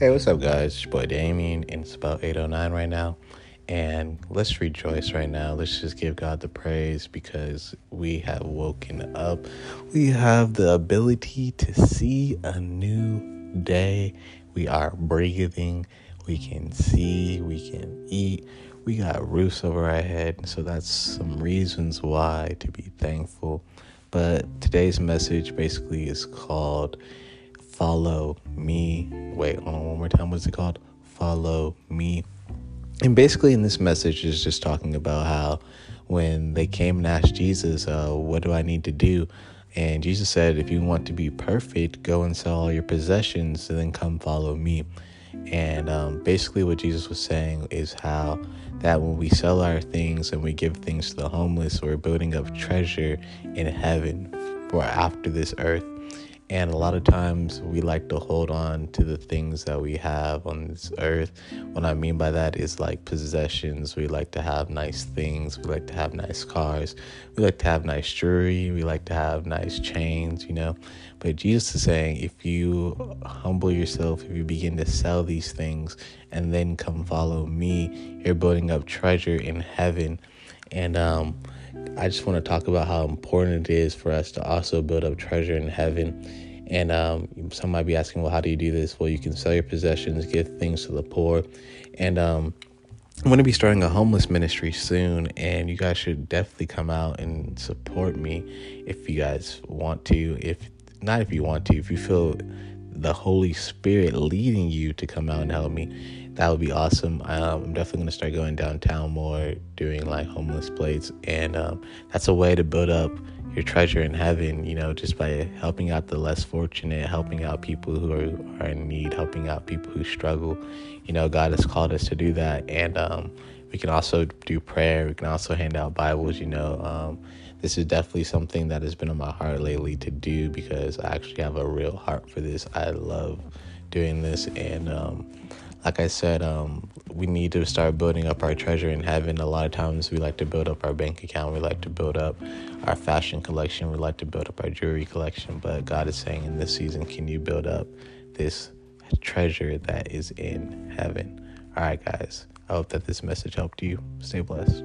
Hey, what's up, guys? It's your boy Damien, and it's about 8.09 right now. And let's rejoice right now. Let's just give God the praise because we have woken up. We have the ability to see a new day. We are breathing. We can see. We can eat. We got roofs over our head. So that's some reasons why to be thankful. But today's message basically is called follow me. Wait, hold on one more time. What's it called? Follow me. And basically, in this message, is just talking about how when they came and asked Jesus, uh, What do I need to do? And Jesus said, If you want to be perfect, go and sell all your possessions and then come follow me. And um, basically, what Jesus was saying is how that when we sell our things and we give things to the homeless, we're building up treasure in heaven for after this earth. And a lot of times we like to hold on to the things that we have on this earth. What I mean by that is like possessions. We like to have nice things. We like to have nice cars. We like to have nice jewelry. We like to have nice chains, you know. But Jesus is saying if you humble yourself, if you begin to sell these things and then come follow me, you're building up treasure in heaven. And, um, I just want to talk about how important it is for us to also build up treasure in heaven. And um, some might be asking, well, how do you do this? Well, you can sell your possessions, give things to the poor. And um, I'm going to be starting a homeless ministry soon, and you guys should definitely come out and support me if you guys want to. If not, if you want to, if you feel the Holy Spirit leading you to come out and help me, that would be awesome. Um, I'm definitely going to start going downtown more, doing like homeless plates, and um, that's a way to build up your treasure in heaven. You know, just by helping out the less fortunate, helping out people who are, are in need, helping out people who struggle. You know, God has called us to do that, and um, we can also do prayer. We can also hand out Bibles. You know um, this is definitely something that has been on my heart lately to do because I actually have a real heart for this. I love doing this, and um, like I said, um, we need to start building up our treasure in heaven. A lot of times we like to build up our bank account, we like to build up our fashion collection, we like to build up our jewelry collection. But God is saying in this season, can you build up this treasure that is in heaven? All right, guys. I hope that this message helped you. Stay blessed.